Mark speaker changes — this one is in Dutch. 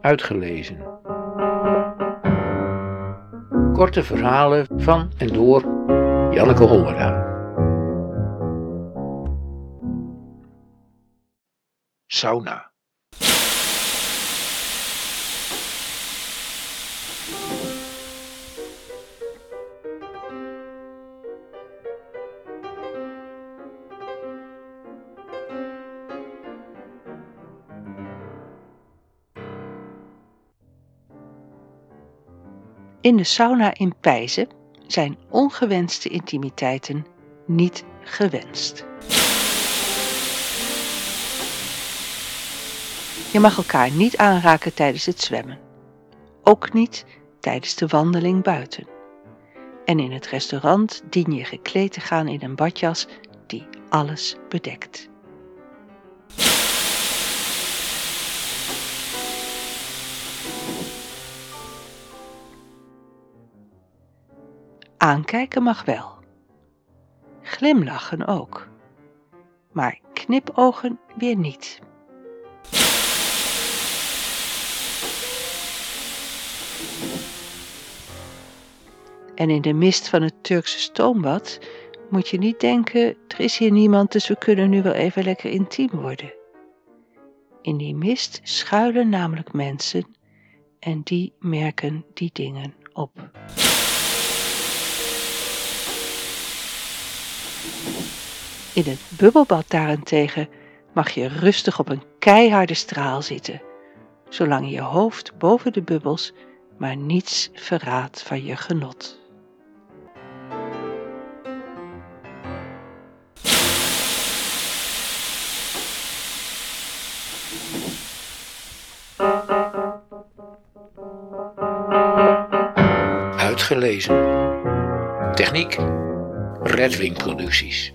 Speaker 1: uitgelezen. Korte verhalen van en door Janneke Hollera. Sauna.
Speaker 2: In de sauna in Pijzen zijn ongewenste intimiteiten niet gewenst. Je mag elkaar niet aanraken tijdens het zwemmen. Ook niet tijdens de wandeling buiten. En in het restaurant dien je gekleed te gaan in een badjas die alles bedekt. Aankijken mag wel. Glimlachen ook. Maar knipogen weer niet. En in de mist van het Turkse stoombad moet je niet denken, er is hier niemand, dus we kunnen nu wel even lekker intiem worden. In die mist schuilen namelijk mensen en die merken die dingen op. In het bubbelbad daarentegen mag je rustig op een keiharde straal zitten, zolang je hoofd boven de bubbels maar niets verraadt van je genot.
Speaker 1: Uitgelezen. Techniek. Redwing Producties.